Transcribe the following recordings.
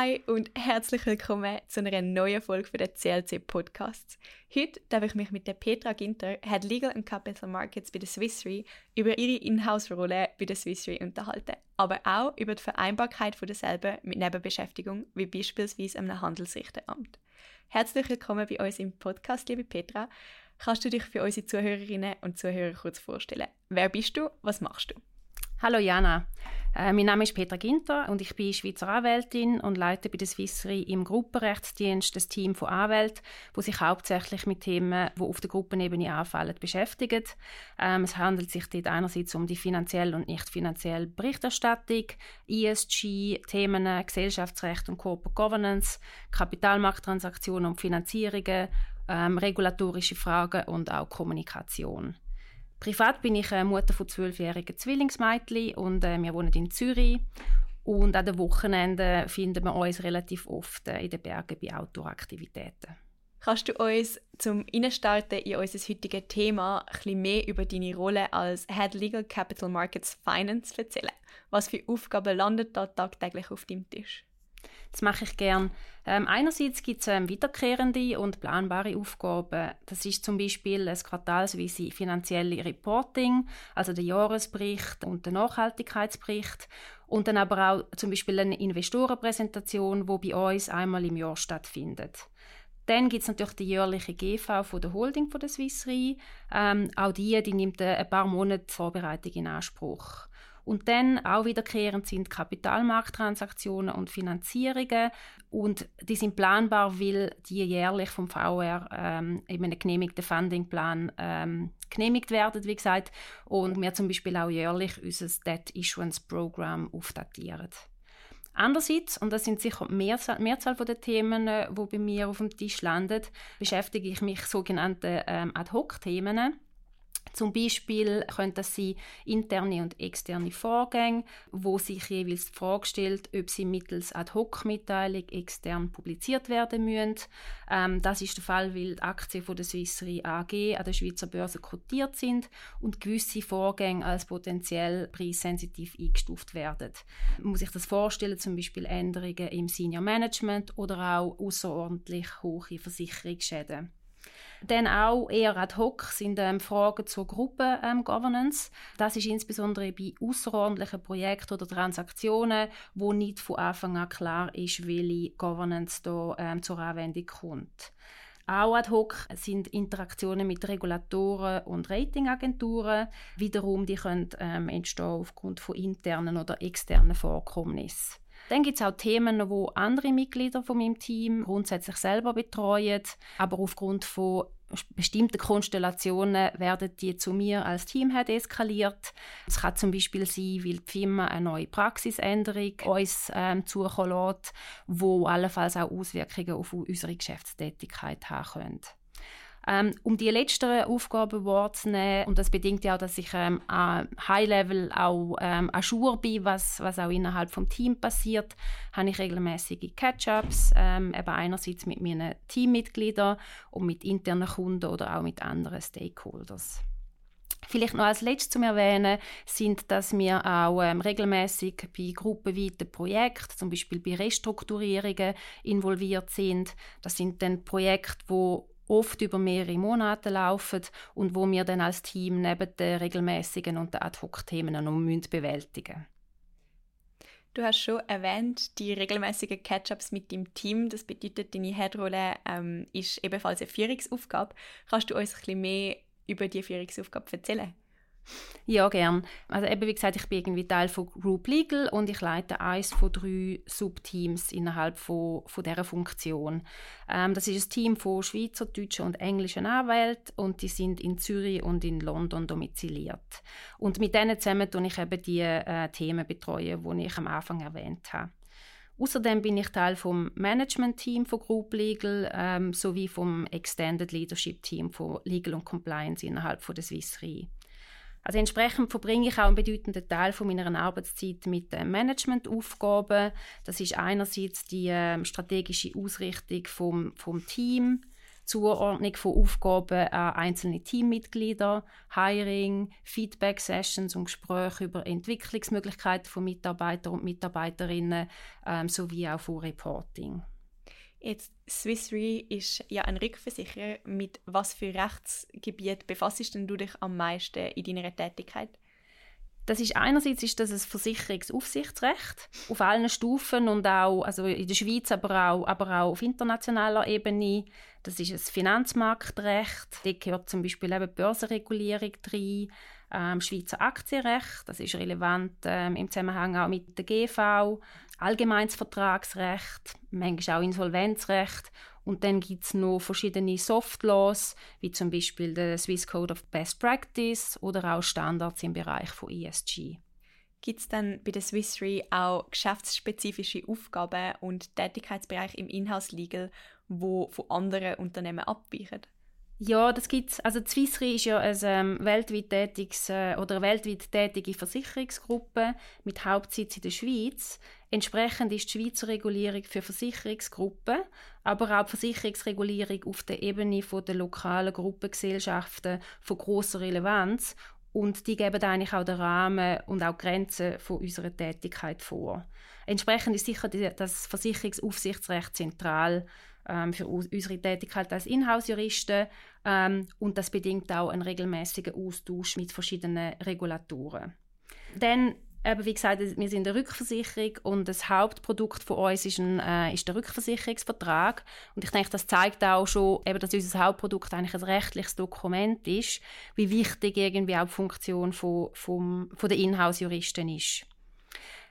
Hi und herzlich willkommen zu einer neuen Folge der CLC Podcasts. Heute darf ich mich mit der Petra Ginter, Head Legal and Capital Markets bei der Swiss Re, über ihre Inhouse-Rolle bei der Swiss Re unterhalten, aber auch über die Vereinbarkeit von derselben mit Nebenbeschäftigung, wie beispielsweise einem Handelsrichteramt. Herzlich willkommen bei uns im Podcast, liebe Petra. Kannst du dich für unsere Zuhörerinnen und Zuhörer kurz vorstellen? Wer bist du? Was machst du? Hallo Jana, äh, mein Name ist Petra Ginter und ich bin Schweizer Anwältin und leite bei der Swissri im Gruppenrechtsdienst das Team von Anwälten, wo sich hauptsächlich mit Themen, die auf der Gruppenebene anfallen, beschäftigen. Ähm, es handelt sich dort einerseits um die finanzielle und nicht finanzielle Berichterstattung, ESG, Themen Gesellschaftsrecht und Corporate Governance, Kapitalmarkttransaktionen und Finanzierungen, ähm, regulatorische Fragen und auch Kommunikation. Privat bin ich Mutter von zwölfjährigen Zwillingsmädchen und äh, wir wohnen in Zürich. Und an den Wochenenden finden wir uns relativ oft äh, in den Bergen bei Outdoor-Aktivitäten. Kannst du uns zum Innenstarten in unser heutiges Thema ein mehr über deine Rolle als Head Legal Capital Markets Finance erzählen? Was für Aufgaben landen da tagtäglich auf deinem Tisch? Das mache ich gern. Ähm, einerseits gibt es ähm, wiederkehrende und planbare Aufgaben. Das ist zum Beispiel das quartalsweise finanzielle Reporting, also der Jahresbericht und der Nachhaltigkeitsbericht. Und dann aber auch zum Beispiel eine Investorenpräsentation, die bei uns einmal im Jahr stattfindet. Dann gibt es natürlich die jährliche GV von der Holding von der Swiss Re. Ähm, auch die, die nimmt ein paar Monate Vorbereitung in Anspruch. Und dann auch wiederkehrend sind Kapitalmarkttransaktionen und Finanzierungen und die sind planbar, weil die jährlich vom VR ähm, eben einen genehmigten Fundingplan ähm, genehmigt werden, wie gesagt, und wir zum Beispiel auch jährlich unser Debt Issuance Program aufdatieren. Andererseits, und das sind sicher Mehrzahl, Mehrzahl von den Themen, die äh, bei mir auf dem Tisch landen, beschäftige ich mich sogenannten ähm, Ad-Hoc-Themen. Zum Beispiel können das sein interne und externe Vorgänge, wo sich jeweils die Frage stellt, ob sie mittels Ad-Hoc-Mitteilung extern publiziert werden müssen. Ähm, das ist der Fall, weil die Aktien von der Swiss AG an der Schweizer Börse kotiert sind und gewisse Vorgänge als potenziell preissensitiv eingestuft werden. Man muss sich das vorstellen, zum Beispiel Änderungen im Senior Management oder auch außerordentlich hohe Versicherungsschäden. Dann auch eher ad hoc sind ähm, Fragen zur Gruppengovernance. Ähm, das ist insbesondere bei außerordentlichen Projekten oder Transaktionen, wo nicht von Anfang an klar ist, welche Governance da ähm, zur Anwendung kommt. Auch ad hoc sind Interaktionen mit Regulatoren und Ratingagenturen. Wiederum, die können ähm, entstehen aufgrund von internen oder externen Vorkommnissen. Dann gibt es auch Themen, wo andere Mitglieder von meinem Team grundsätzlich selber betreuen, aber aufgrund von bestimmten Konstellationen werden die zu mir als Teamhead eskaliert. Es kann zum Beispiel sein, weil die Firma eine neue Praxisänderung uns ähm, zukommen lässt, wo allenfalls auch Auswirkungen auf unsere Geschäftstätigkeit haben könnte. Ähm, um die letzteren Aufgaben wahrzunehmen, und das bedingt ja auch, dass ich ähm, High-Level auch ähm, Ajour bin, was, was auch innerhalb vom Team passiert, habe ich regelmäßige Catch-ups, ähm, eben einerseits mit meinen Teammitgliedern und mit internen Kunden oder auch mit anderen Stakeholders. Vielleicht noch als letztes zu erwähnen sind, dass wir auch ähm, regelmäßig bei gruppenweiten Projekten, zum Beispiel bei Restrukturierungen involviert sind. Das sind dann Projekte, wo oft über mehrere Monate laufen und wo wir dann als Team neben den regelmäßigen und den Ad-Hoc-Themen noch bewältigen müssen. Du hast schon erwähnt, die regelmäßigen Catch-ups mit dem Team. Das bedeutet, deine Headrolle ähm, ist ebenfalls eine Führungsaufgabe. Kannst du uns ein bisschen mehr über die Führungsaufgabe erzählen? Ja, gern. Also eben, wie gesagt, ich bin irgendwie Teil von Group Legal und ich leite eins von drei Subteams innerhalb von, von dieser Funktion. Ähm, das ist ein Team von Schweizer, deutschen und englischen Anwälten und die sind in Zürich und in London domiziliert. Und mit denen zusammen tue ich eben die äh, Themen betreuen, die ich am Anfang erwähnt habe. Außerdem bin ich Teil vom Management-Team von Group Legal ähm, sowie vom Extended Leadership Team von Legal und Compliance innerhalb von der Swiss Re. Also entsprechend verbringe ich auch einen bedeutenden Teil von meiner Arbeitszeit mit äh, Managementaufgaben. Das ist einerseits die äh, strategische Ausrichtung vom, vom Team, Zuordnung von Aufgaben an einzelne Teammitglieder, Hiring, Feedback-Sessions und Gespräche über Entwicklungsmöglichkeiten von Mitarbeitern und Mitarbeiterinnen ähm, sowie auch von Reporting. Jetzt, Swiss Re ist ja ein Rückversicherer. Mit was für Rechtsgebiet befasst du dich am meisten in deiner Tätigkeit? Das ist einerseits ist das ein Versicherungsaufsichtsrecht auf allen Stufen und auch also in der Schweiz, aber auch, aber auch auf internationaler Ebene. Das ist ein Finanzmarktrecht. Da gehört zum Beispiel eben Börsenregulierung rein, ähm, Schweizer Aktienrecht. Das ist relevant ähm, im Zusammenhang auch mit der GV. Allgemeines Vertragsrecht, manchmal auch Insolvenzrecht und dann gibt es noch verschiedene Soft Laws, wie zum Beispiel der Swiss Code of Best Practice oder auch Standards im Bereich von ESG. Gibt es dann bei der Swiss Re auch geschäftsspezifische Aufgaben und Tätigkeitsbereiche im Inhouse Legal, wo von anderen Unternehmen abweichen? Ja, das gibt's. Also die Swiss Re ist ja eine ähm, weltweit tätiges äh, oder weltweit tätige Versicherungsgruppe mit Hauptsitz in der Schweiz. Entsprechend ist die Schweizer Regulierung für Versicherungsgruppen, aber auch die Versicherungsregulierung auf der Ebene der lokalen Gruppengesellschaften von großer Relevanz und die geben eigentlich auch den Rahmen und auch die Grenzen von unserer Tätigkeit vor. Entsprechend ist sicher das Versicherungsaufsichtsrecht zentral ähm, für unsere Tätigkeit als Inhouse-Juristen ähm, und das bedingt auch einen regelmäßigen Austausch mit verschiedenen Regulatoren. Dann Eben, wie gesagt, wir sind eine Rückversicherung und das Hauptprodukt von uns ist, ein, äh, ist der Rückversicherungsvertrag. Und ich denke, das zeigt auch schon, eben, dass unser Hauptprodukt eigentlich ein rechtliches Dokument ist, wie wichtig irgendwie auch die Funktion von, von, von der Inhouse-Juristen ist.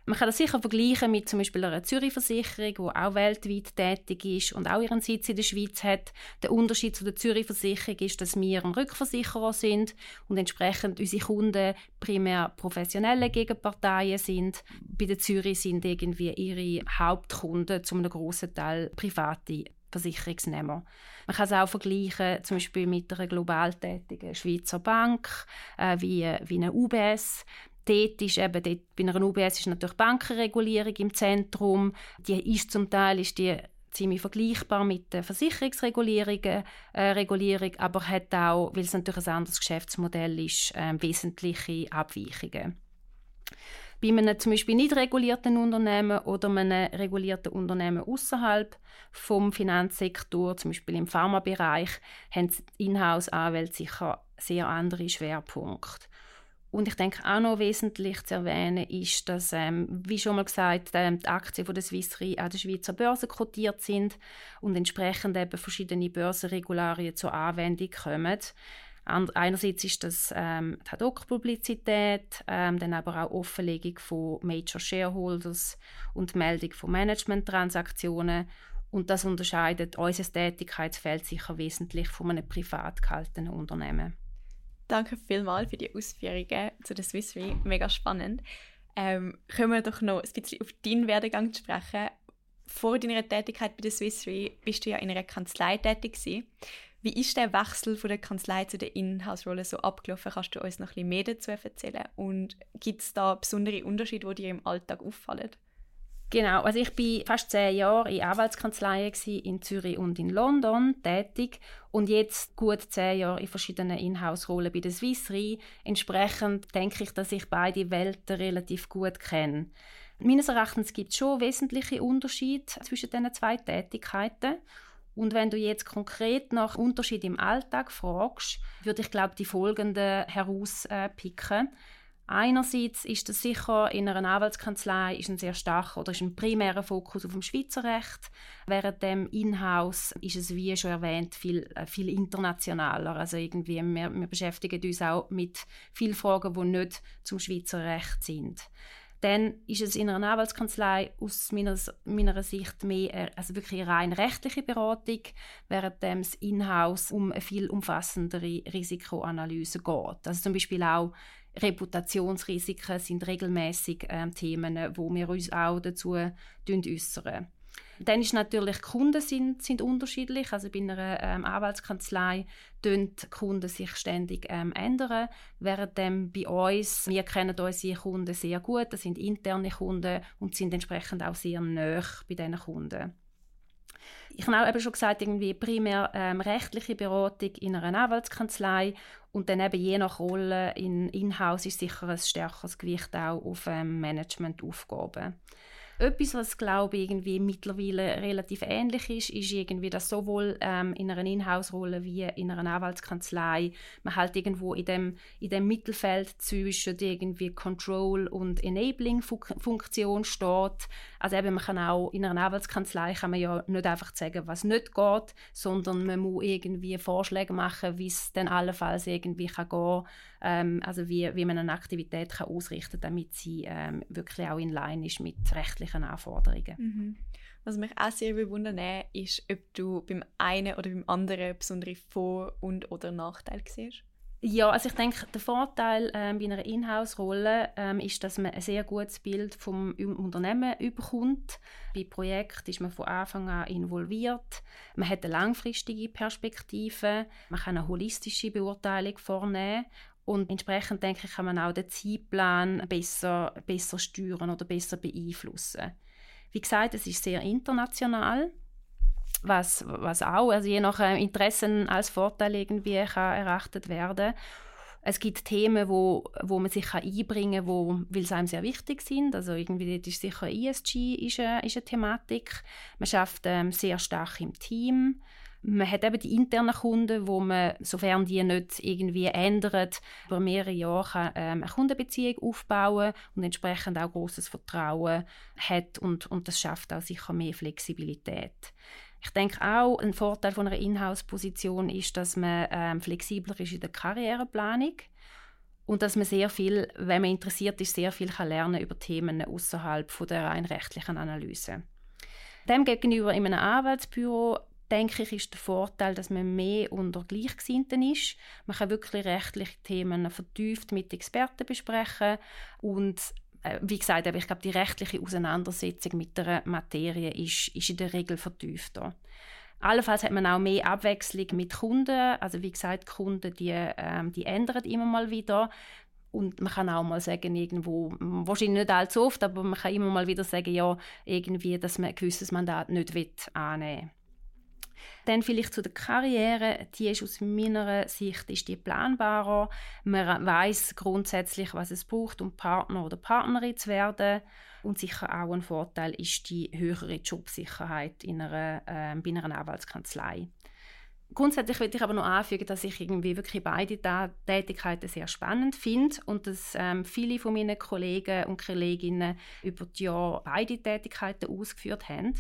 Man kann das sicher vergleichen mit zum Beispiel einer Zürich-Versicherung, die auch weltweit tätig ist und auch ihren Sitz in der Schweiz hat. Der Unterschied zu der Zürich-Versicherung ist, dass wir ein Rückversicherer sind und entsprechend unsere Kunden primär professionelle Gegenparteien sind. Bei der Zürich sind irgendwie ihre Hauptkunden zu einem grossen Teil private Versicherungsnehmer. Man kann es auch vergleichen, zum Beispiel mit einer global tätigen Schweizer Bank äh, wie, wie einer UBS dort ist eben, dort, bei einer UBS ist natürlich Bankenregulierung im Zentrum. Die ist zum Teil ist die ziemlich vergleichbar mit der Versicherungsregulierung, äh, Regulierung, aber hat auch, weil es natürlich ein anderes Geschäftsmodell ist, äh, wesentliche Abweichungen. Bei einem zum Beispiel nicht regulierten Unternehmen oder einem regulierten Unternehmen außerhalb vom Finanzsektor, zum Beispiel im Pharmabereich, haben Inhouse-Anwälte sicher sehr andere Schwerpunkte. Und ich denke auch noch wesentlich zu erwähnen ist, dass, ähm, wie schon mal gesagt, ähm, die Aktien von der Swiss Re an der Schweizer Börse kotiert sind und entsprechend eben verschiedene Börsenregularien zur Anwendung kommen. Einerseits ist das ähm, die Ad-Hoc-Publizität, ähm, dann aber auch Offenlegung von Major Shareholders und Meldung von Management-Transaktionen. Und das unterscheidet unser Tätigkeitsfeld sicher wesentlich von einem privat gehaltenen Unternehmen. Danke vielmals für die Ausführungen zu der Swiss Re. Mega spannend. Ähm, können wir doch noch ein bisschen auf deinen Werdegang sprechen. Vor deiner Tätigkeit bei der Swiss Re bist du ja in einer Kanzlei tätig gewesen. Wie ist der Wechsel von der Kanzlei zu der Inhouse-Rolle so abgelaufen? Kannst du uns noch ein bisschen mehr dazu erzählen? Und gibt es da besondere Unterschiede, die dir im Alltag auffallen? Genau, also ich bin fast zehn Jahre in Anwaltskanzleien in Zürich und in London tätig und jetzt gut zehn Jahre in verschiedenen Inhouse-Rollen bei der Swiss Re. Entsprechend denke ich, dass ich beide Welten relativ gut kenne. Meines Erachtens gibt es schon wesentliche Unterschiede zwischen diesen zwei Tätigkeiten. Und wenn du jetzt konkret nach Unterschied im Alltag fragst, würde ich glaube die folgenden herauspicken. Einerseits ist das sicher in einer Anwaltskanzlei ist ein sehr starker oder ist ein primärer Fokus auf dem Schweizer Recht, während dem Inhouse ist es wie schon erwähnt viel, äh, viel internationaler. Also irgendwie wir, wir beschäftigen uns auch mit vielen Fragen, die nicht zum Schweizer Recht sind dann ist es in einer Anwaltskanzlei aus meiner, meiner Sicht mehr also wirklich eine rein rechtliche Beratung, während das Inhouse um eine viel umfassendere Risikoanalyse geht. Also zum Beispiel auch Reputationsrisiken sind regelmäßig ähm, Themen, wo wir uns auch dazu äußern. Dann ist natürlich die Kunden sind, sind unterschiedlich. Also bei einer ähm, Anwaltskanzlei ändern die Kunden sich ständig ähm, ändern, während bei uns wir kennen unsere Kunden sehr gut. Das sind interne Kunden und sind entsprechend auch sehr nah bei diesen Kunden. Ich habe eben schon gesagt, irgendwie primär ähm, rechtliche Beratung in einer Anwaltskanzlei und dann eben je nach Rolle in Inhouse ist sicher ein stärkeres Gewicht auch auf ähm, Managementaufgaben. Etwas, was glaube ich irgendwie mittlerweile relativ ähnlich ist, ist irgendwie, dass sowohl ähm, in einer Inhouse-Rolle wie in einer Anwaltskanzlei man halt irgendwo in dem, in dem Mittelfeld zwischen irgendwie Control und Enabling-Funktion steht. Also eben, man kann auch in einer Anwaltskanzlei kann man ja nicht einfach sagen, was nicht geht, sondern man muss irgendwie Vorschläge machen, wie es dann allenfalls irgendwie kann gehen ähm, also wie, wie man eine Aktivität kann ausrichten kann, damit sie ähm, wirklich auch in Line ist mit rechtlichen Anforderungen. Mhm. Was mich auch sehr bewundert ist, ob du beim einen oder beim anderen besondere Vor- und oder Nachteile siehst. Ja, also ich denke, der Vorteil ähm, bei einer Inhouse-Rolle ähm, ist, dass man ein sehr gutes Bild vom Unternehmen überkommt. Bei Projekten ist man von Anfang an involviert. Man hat eine langfristige Perspektive. Man kann eine holistische Beurteilung vornehmen und entsprechend denke ich, kann man auch den Zeitplan besser, besser steuern oder besser beeinflussen. Wie gesagt, es ist sehr international, was, was auch also je nach äh, Interessen als Vorteil irgendwie kann erachtet werden. Es gibt Themen, wo, wo man sich kann einbringen kann, weil es einem sehr wichtig sind. Also irgendwie ist sicher ESG ist eine, ist eine Thematik. Man schafft ähm, sehr stark im Team. Man hat eben die internen Kunden, wo man, sofern die nicht irgendwie ändern, über mehrere Jahre ähm, eine Kundenbeziehung aufbauen und entsprechend auch großes Vertrauen hat und, und das schafft auch sicher mehr Flexibilität. Ich denke auch, ein Vorteil von einer Inhouse-Position ist, dass man ähm, flexibler ist in der Karriereplanung und dass man sehr viel, wenn man interessiert ist, sehr viel kann lernen über Themen außerhalb der rein rechtlichen Analyse. Demgegenüber in einem Anwaltsbüro denke ich, ist der Vorteil, dass man mehr unter Gleichgesinnten ist. Man kann wirklich rechtliche Themen vertieft mit Experten besprechen und äh, wie gesagt, ich glaube, die rechtliche Auseinandersetzung mit der Materie ist, ist in der Regel vertiefter. Allenfalls hat man auch mehr Abwechslung mit Kunden. Also wie gesagt, Kunden, die, ähm, die ändern immer mal wieder. Und man kann auch mal sagen, irgendwo, wahrscheinlich nicht allzu oft, aber man kann immer mal wieder sagen, ja, irgendwie, dass man ein gewisses Mandat nicht annehmen will. Dann vielleicht zu der Karriere, die ist aus meiner Sicht ist die planbarer. Man weiß grundsätzlich, was es braucht, um Partner oder Partnerin zu werden. Und sicher auch ein Vorteil ist die höhere Jobsicherheit in einer, äh, bei einer Anwaltskanzlei. Grundsätzlich würde ich aber noch anfügen, dass ich irgendwie wirklich beide Tätigkeiten sehr spannend finde und dass ähm, viele von meinen Kollegen und Kolleginnen über die Jahre beide Tätigkeiten ausgeführt haben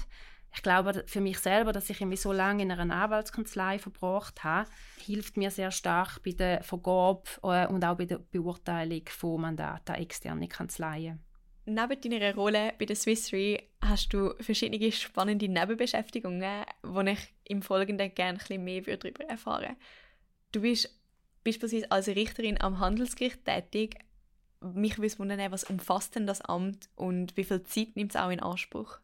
ich glaube für mich selber, dass ich so lange in einer Anwaltskanzlei verbracht habe, hilft mir sehr stark bei der Vergabe äh, und auch bei der Beurteilung von Mandaten an externe Kanzleien. Neben deiner Rolle bei der Swiss Re hast du verschiedene spannende Nebenbeschäftigungen, die ich im Folgenden gerne ein bisschen mehr darüber erfahren Du bist beispielsweise als Richterin am Handelsgericht tätig. Mich würde wundern, was umfasst denn das Amt und wie viel Zeit nimmt es auch in Anspruch?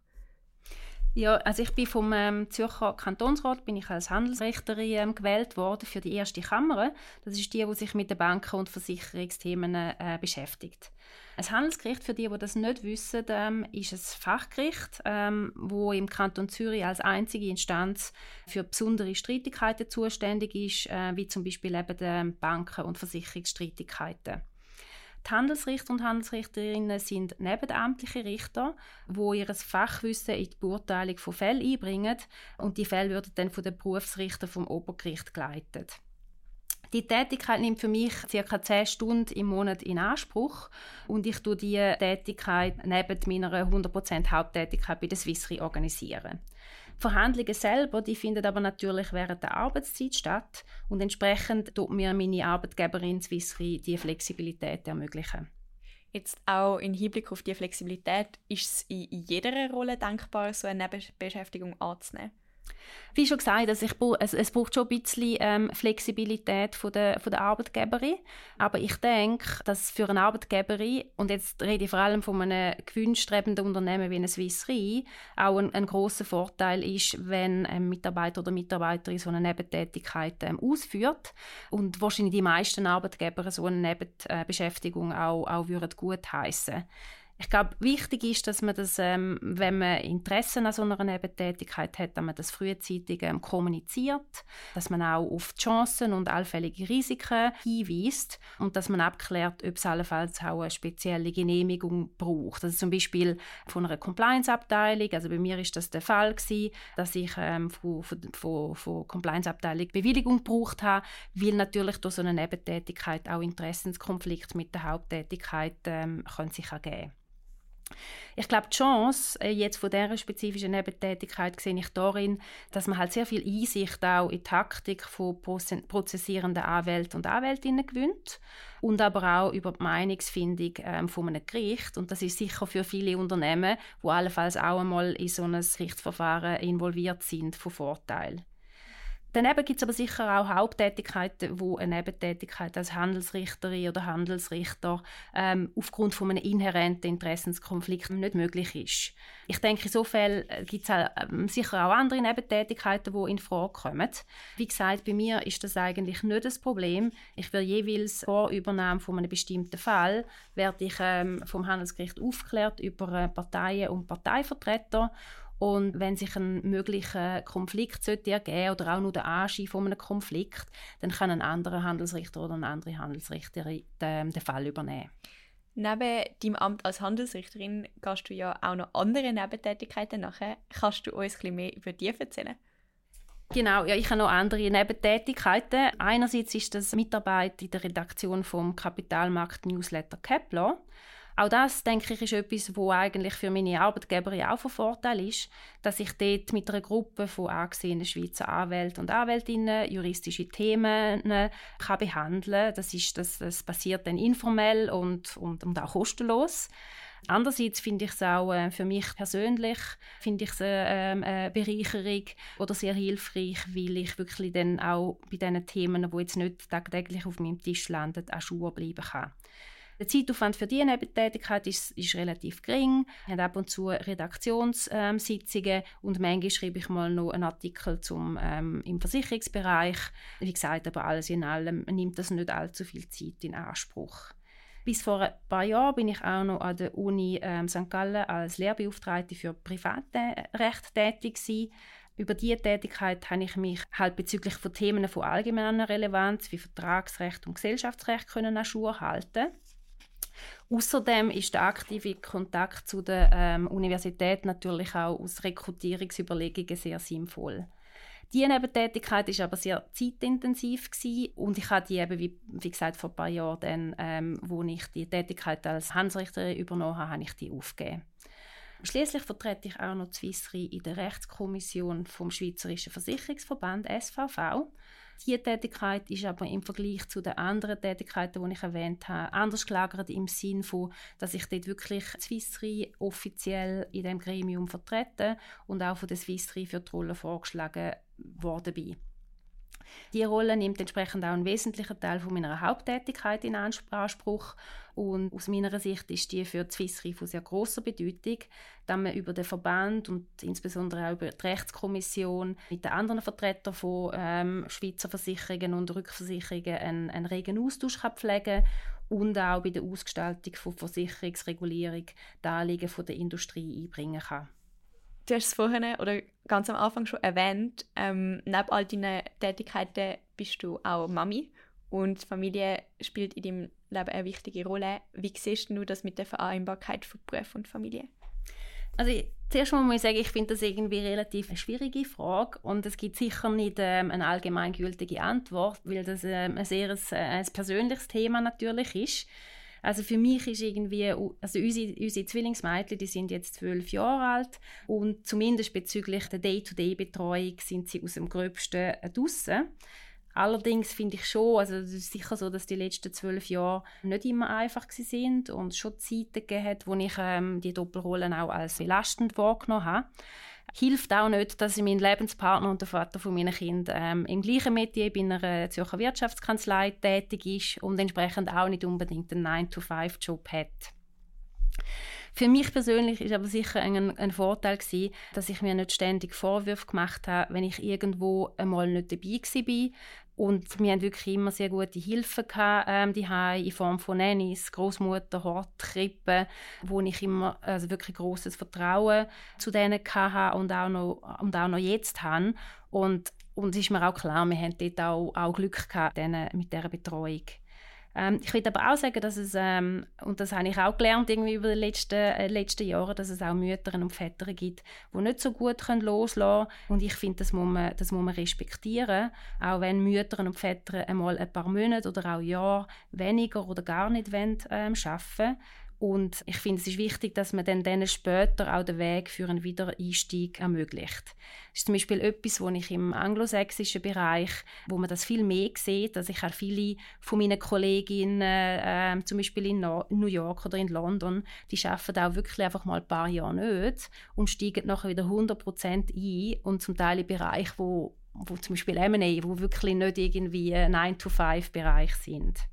Ja, also ich bin vom ähm, Zürcher Kantonsrat bin ich als Handelsrichterin ähm, gewählt worden für die erste Kammer. Das ist die, die sich mit den Banken und Versicherungsthemen äh, beschäftigt. Ein Handelsgericht, für die, die das nicht wissen, ähm, ist ein Fachgericht, ähm, wo im Kanton Zürich als einzige Instanz für besondere Streitigkeiten zuständig ist, äh, wie zum Beispiel eben die Banken- und Versicherungsstreitigkeiten. Die Handelsrichter und Handelsrichterinnen sind nebenamtliche Richter, wo ihr Fachwissen in die Beurteilung von Fällen einbringen und die Fälle werden dann von den Berufsrichtern vom Obergericht geleitet. Die Tätigkeit nimmt für mich ca. 10 Stunden im Monat in Anspruch und ich tue diese Tätigkeit neben meiner 100% Haupttätigkeit bei der Swissri organisieren. Verhandlungen selber, die finden aber natürlich während der Arbeitszeit statt und entsprechend tut mir meine Arbeitgeberin Swissre die Flexibilität ermöglichen. Jetzt auch im Hinblick auf die Flexibilität, ist es in jeder Rolle denkbar, so eine Nebenbeschäftigung anzunehmen? Wie schon gesagt, also ich, es, es braucht schon ein bisschen ähm, Flexibilität von der, von der Arbeitgeberin. Aber ich denke, dass für eine Arbeitgeberin, und jetzt rede ich vor allem von einem gewinnstrebenden Unternehmen wie eine Swiss Re, auch ein, ein großer Vorteil ist, wenn ein Mitarbeiter oder Mitarbeiterin so eine Nebentätigkeit ähm, ausführt. Und wahrscheinlich die meisten Arbeitgeber so eine Nebenbeschäftigung auch, auch würden gut heißen Ich glaube, wichtig ist, dass man das, ähm, wenn man Interessen an so einer Nebentätigkeit hat, dass man das frühzeitig ähm, kommuniziert, dass man auch auf die Chancen und allfällige Risiken hinweist und dass man abklärt, ob es allenfalls auch eine spezielle Genehmigung braucht. Also zum Beispiel von einer Compliance-Abteilung, also bei mir ist das der Fall gewesen, dass ich ähm, von, von, von, Compliance-Abteilung Bewilligung gebraucht habe, weil natürlich durch so eine Nebentätigkeit auch Interessenskonflikte mit der Haupttätigkeit ähm, können sich ergeben ich glaube, die Chance äh, jetzt von dieser spezifischen Nebentätigkeit sehe ich darin, dass man halt sehr viel Einsicht auch in die Taktik von prozessierenden Anwälten und Anwältinnen gewinnt und aber auch über die Meinungsfindung ähm, von einem Gericht. Und das ist sicher für viele Unternehmen, die allenfalls auch einmal in so ein Gerichtsverfahren involviert sind, von Vorteil. Daneben gibt es aber sicher auch Haupttätigkeiten, wo eine Nebentätigkeit als Handelsrichterin oder Handelsrichter ähm, aufgrund von einem inhärenten Interessenskonflikt nicht möglich ist. Ich denke, insofern äh, gibt es ähm, sicher auch andere Nebentätigkeiten, die in Frage kommen. Wie gesagt, bei mir ist das eigentlich nicht das Problem. Ich werde jeweils vor Übernahme von einem bestimmten Fall werde ich ähm, vom Handelsgericht aufgeklärt über äh, Parteien und Parteivertreter und wenn sich ein möglicher Konflikt sollte ergeben oder auch nur der Anschein von einem Konflikt, dann kann ein anderer Handelsrichter oder eine andere Handelsrichterin den, den Fall übernehmen. Neben deinem Amt als Handelsrichterin gehst du ja auch noch andere Nebentätigkeiten nachher. Kannst du uns ein bisschen mehr über die erzählen? Genau, ja, ich habe noch andere Nebentätigkeiten. Einerseits ist das Mitarbeit in der Redaktion vom Kapitalmarkt-Newsletter Kepler. Auch das, denke ich, ist etwas, wo eigentlich für meine Arbeitgeber auch von Vorteil ist, dass ich dort mit einer Gruppe von angesehenen Schweizer Anwälten und Anwältinnen juristische Themen äh, kann behandeln Das, ist, das, das passiert dann informell und, und, und auch kostenlos. Andererseits finde ich es auch äh, für mich persönlich finde ich es, äh, ähm, eine Bereicherung oder sehr hilfreich, weil ich wirklich dann auch bei diesen Themen, die jetzt nicht tagtäglich auf meinem Tisch landen, an Schuhe bleiben kann. Der Zeitaufwand für diese Nebentätigkeit ist, ist relativ gering. Wir haben ab und zu Redaktionssitzungen und manchmal schreibe ich mal noch einen Artikel zum, ähm, im Versicherungsbereich. Wie gesagt, aber alles in allem nimmt das nicht allzu viel Zeit in Anspruch. Bis vor ein paar Jahren bin ich auch noch an der Uni ähm, St. Gallen als Lehrbeauftragte für Privatrecht tätig gewesen. Über diese Tätigkeit habe ich mich halt bezüglich von Themen von allgemeiner Relevanz wie Vertragsrecht und Gesellschaftsrecht können an Schuhe halten. Außerdem ist der aktive Kontakt zu der ähm, Universität natürlich auch aus Rekrutierungsüberlegungen sehr sinnvoll. Die Nebentätigkeit ist aber sehr zeitintensiv gewesen und ich habe die eben, wie, wie gesagt, vor ein paar Jahren, dann, ähm, wo ich die Tätigkeit als Hansrichterin übernommen habe, habe ich die aufgegeben. Schließlich vertrete ich auch noch die Swissri in der Rechtskommission vom Schweizerischen Versicherungsverband SVV diese Tätigkeit ist aber im Vergleich zu den anderen Tätigkeiten, die ich erwähnt habe, anders gelagert im Sinn von, dass ich dort wirklich Swiss Re offiziell in dem Gremium vertrete und auch von der Swiss Re für die Rolle vorgeschlagen worden bin. Die Rolle nimmt entsprechend auch einen wesentlichen Teil von meiner Haupttätigkeit in Anspruch und aus meiner Sicht ist die für die Swiss Re von sehr großer Bedeutung, da man über den Verband und insbesondere auch über die Rechtskommission mit den anderen Vertretern von ähm, Schweizer Versicherungen und Rückversicherungen einen, einen regen Austausch kann pflegen und auch bei der Ausgestaltung von Versicherungsregulierung die Anliegen der Industrie einbringen kann. Du hast es vorhin oder ganz am Anfang schon erwähnt, ähm, neben all deinen Tätigkeiten bist du auch Mami und Familie spielt in deinem Leben eine wichtige Rolle. Wie siehst du das mit der Vereinbarkeit von Beruf und Familie? Also ich, zuerst mal muss ich sagen, ich finde das irgendwie relativ eine schwierige Frage und es gibt sicher nicht ähm, eine allgemeingültige Antwort, weil das ähm, ein sehr äh, ein persönliches Thema natürlich ist. Also für mich ist irgendwie, also unsere, unsere Zwillingsmädchen, die sind jetzt zwölf Jahre alt und zumindest bezüglich der Day-to-Day-Betreuung sind sie aus dem Gröbsten draussen. Allerdings finde ich schon, also es ist sicher so, dass die letzten zwölf Jahre nicht immer einfach sind und schon Zeiten gegeben hat, wo ich ähm, die Doppelrollen auch als belastend wahrgenommen habe hilft auch nicht, dass mein Lebenspartner und der Vater von meinen Kindern ähm, im gleichen Metier bei einer Zürcher Wirtschaftskanzlei tätig ist und entsprechend auch nicht unbedingt einen 9-to-5-Job hat. Für mich persönlich ist aber sicher ein, ein Vorteil gewesen, dass ich mir nicht ständig Vorwürfe gemacht habe, wenn ich irgendwo einmal nicht dabei war. Und wir hatten wirklich immer sehr gute Hilfe gehabt, ähm, in Form von Nannies, Großmutter, Hortkrippen, wo ich immer also wirklich großes Vertrauen zu denen hatte und auch noch, und auch noch jetzt habe. Und, und es ist mir auch klar, wir haben dort auch, auch Glück gehabt mit dieser Betreuung. Ähm, ich würde aber auch sagen, dass es, ähm, und das habe ich auch gelernt irgendwie über die letzten, äh, letzten Jahre, dass es auch Mütter und Väter gibt, die nicht so gut loslassen können. Und ich finde, das, muss man, das muss man respektieren, auch wenn Mütter und Väter einmal ein paar Monate oder auch Jahre weniger oder gar nicht wollen, ähm, arbeiten und ich finde, es ist wichtig, dass man dann denen später auch den Weg für einen Wiedereinstieg ermöglicht. Das ist zum Beispiel etwas, wo ich im anglosächsischen Bereich, wo man das viel mehr sieht, dass ich auch viele von meinen Kolleginnen, äh, zum Beispiel in New York oder in London, die arbeiten auch wirklich einfach mal ein paar Jahre nicht und steigen nachher wieder 100% ein und zum Teil in Bereiche, wo, wo zum Beispiel M&A, wo wirklich nicht irgendwie 9-to-5-Bereich sind.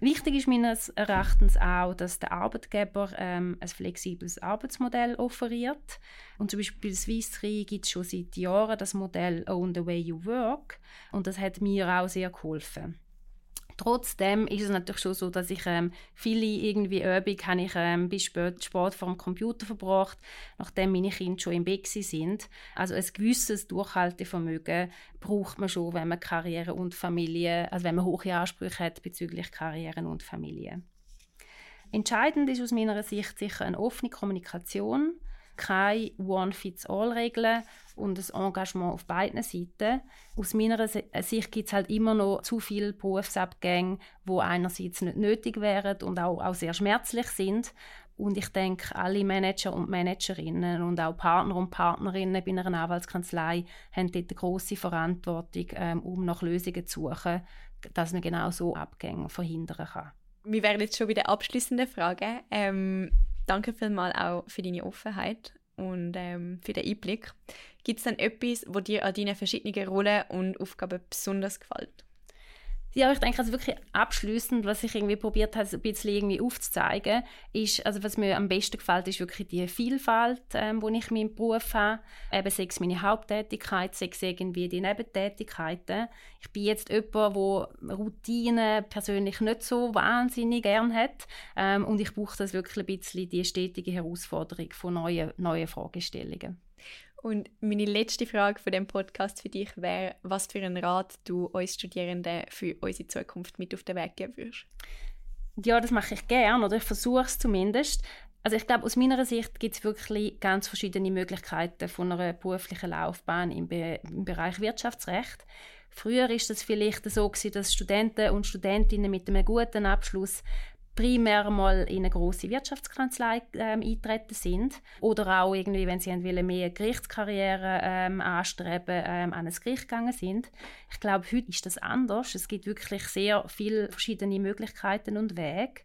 Wichtig ist meines Erachtens auch, dass der Arbeitgeber ähm, ein flexibles Arbeitsmodell offeriert. Und zum Beispiel bei Swiss gibt es schon seit Jahren das Modell Own the Way You Work. Und das hat mir auch sehr geholfen. Trotzdem ist es natürlich schon so, dass ich ähm, viele irgendwie Übungen habe ich ähm, bis spät, spät vor dem Computer verbracht, nachdem meine Kinder schon im Bett sind. Also ein gewisses Durchhaltevermögen braucht man schon, wenn man Karriere und Familie, also wenn man hohe Ansprüche hat bezüglich Karriere und Familie. Entscheidend ist aus meiner Sicht sicher eine offene Kommunikation keine One-Fits-All-Regeln und das Engagement auf beiden Seiten. Aus meiner Sicht gibt es halt immer noch zu viele Berufsabgänge, wo einerseits nicht nötig wären und auch, auch sehr schmerzlich sind. Und ich denke, alle Manager und Managerinnen und auch Partner und Partnerinnen bei einer Anwaltskanzlei haben dort eine grosse Verantwortung, ähm, um nach Lösungen zu suchen, dass man genau so Abgänge verhindern kann. Wir wären jetzt schon bei der abschließenden Frage. Ähm, Danke vielmals auch für deine Offenheit und ähm, für den Einblick. Gibt es denn etwas, wo dir an deinen verschiedenen Rollen und Aufgaben besonders gefällt? Ja, ich denke, also wirklich abschließend, was ich irgendwie probiert habe, ein bisschen irgendwie aufzuzeigen, ist, also was mir am besten gefällt, ist wirklich die Vielfalt, ähm, die ich in meinem Beruf habe. Eben sechs meine Haupttätigkeit, sechs irgendwie die Nebentätigkeiten. Ich bin jetzt jemand, der Routine persönlich nicht so wahnsinnig gern hat ähm, und ich brauche das wirklich ein bisschen die stetige Herausforderung von neuen, neuen Fragestellungen. Und meine letzte Frage von dem Podcast für dich wäre, was für einen Rat du uns Studierenden für unsere Zukunft mit auf den Weg geben würdest? Ja, das mache ich gerne oder ich versuche es zumindest. Also ich glaube, aus meiner Sicht gibt es wirklich ganz verschiedene Möglichkeiten von einer beruflichen Laufbahn im, Be im Bereich Wirtschaftsrecht. Früher ist es vielleicht so gewesen, dass Studenten und Studentinnen mit einem guten Abschluss primär mal in eine große Wirtschaftskanzlei ähm, eintreten sind oder auch irgendwie, wenn sie wollen, mehr Gerichtskarriere ähm, anstreben, ähm, an ein Gericht gegangen sind. Ich glaube, heute ist das anders. Es gibt wirklich sehr viele verschiedene Möglichkeiten und Wege.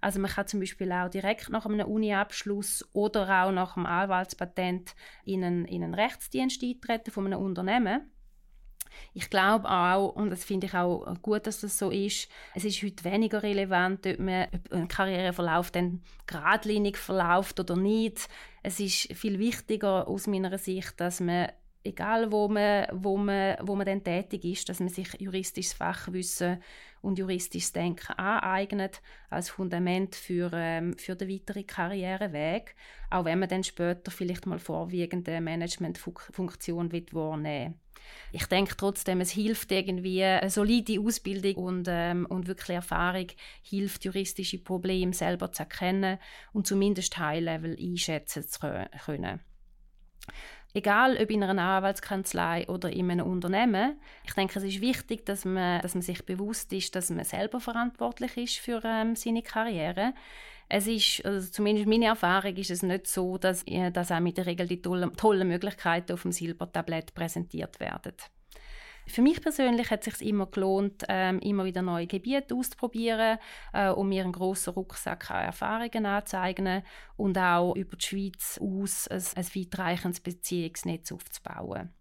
Also man kann zum Beispiel auch direkt nach einem Uni-Abschluss oder auch nach einem Anwaltspatent in einen, in einen Rechtsdienst eintreten von einem Unternehmen. Ich glaube auch, und das finde ich auch gut, dass das so ist, es ist heute weniger relevant, ob, man, ob ein Karriereverlauf dann geradlinig verläuft oder nicht. Es ist viel wichtiger aus meiner Sicht, dass man egal wo man, wo man, wo man dann tätig ist, dass man sich juristisches Fachwissen und juristisches Denken aneignet als Fundament für, ähm, für den weiteren Karriereweg, auch wenn man dann später vielleicht mal vorwiegende Managementfunktion wahrnehmen will. Ich denke trotzdem, es hilft irgendwie eine solide Ausbildung und, ähm, und wirklich Erfahrung hilft, juristische Probleme selber zu erkennen und zumindest High-Level einschätzen zu können egal ob in einer Anwaltskanzlei oder in einem Unternehmen, ich denke, es ist wichtig, dass man, dass man sich bewusst ist, dass man selber verantwortlich ist für ähm, seine Karriere. Es ist, also zumindest meine Erfahrung ist es nicht so, dass, äh, dass auch mit der Regel die tollen, tollen Möglichkeiten auf dem Silbertablett präsentiert werden. Für mich persönlich hat es sich immer gelohnt, ähm, immer wieder neue Gebiete auszuprobieren, äh, um mir einen grossen Rucksack an Erfahrungen anzueignen und auch über die Schweiz aus ein, ein weitreichendes Beziehungsnetz aufzubauen.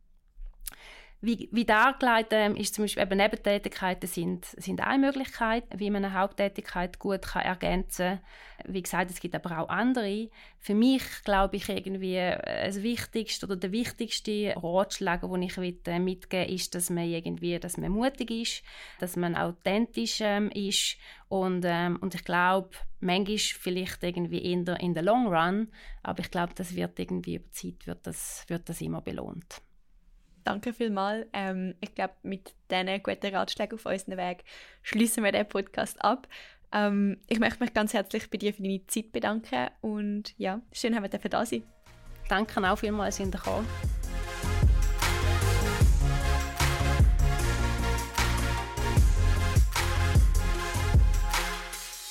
Wie, wie dargelegt ähm, ist zum Beispiel eben Nebentätigkeiten sind, sind eine Möglichkeit, wie man eine Haupttätigkeit gut kann ergänzen kann. Wie gesagt, es gibt aber auch andere. Für mich glaube ich irgendwie äh, das Wichtigste oder der wichtigste Ratschlag, den ich äh, mitgeben will, ist, dass man irgendwie, dass man mutig ist, dass man authentisch ähm, ist und, ähm, und ich glaube, manchmal vielleicht irgendwie in der, in der Long Run, aber ich glaube, das wird irgendwie über Zeit wird das, wird das immer belohnt. Danke vielmals. Ähm, ich glaube, mit diesen guten Ratschlägen auf unserem Weg schließen wir den Podcast ab. Ähm, ich möchte mich ganz herzlich bei dir für deine Zeit bedanken und ja, schön, dass wir da sein Danke auch vielmals in der Call.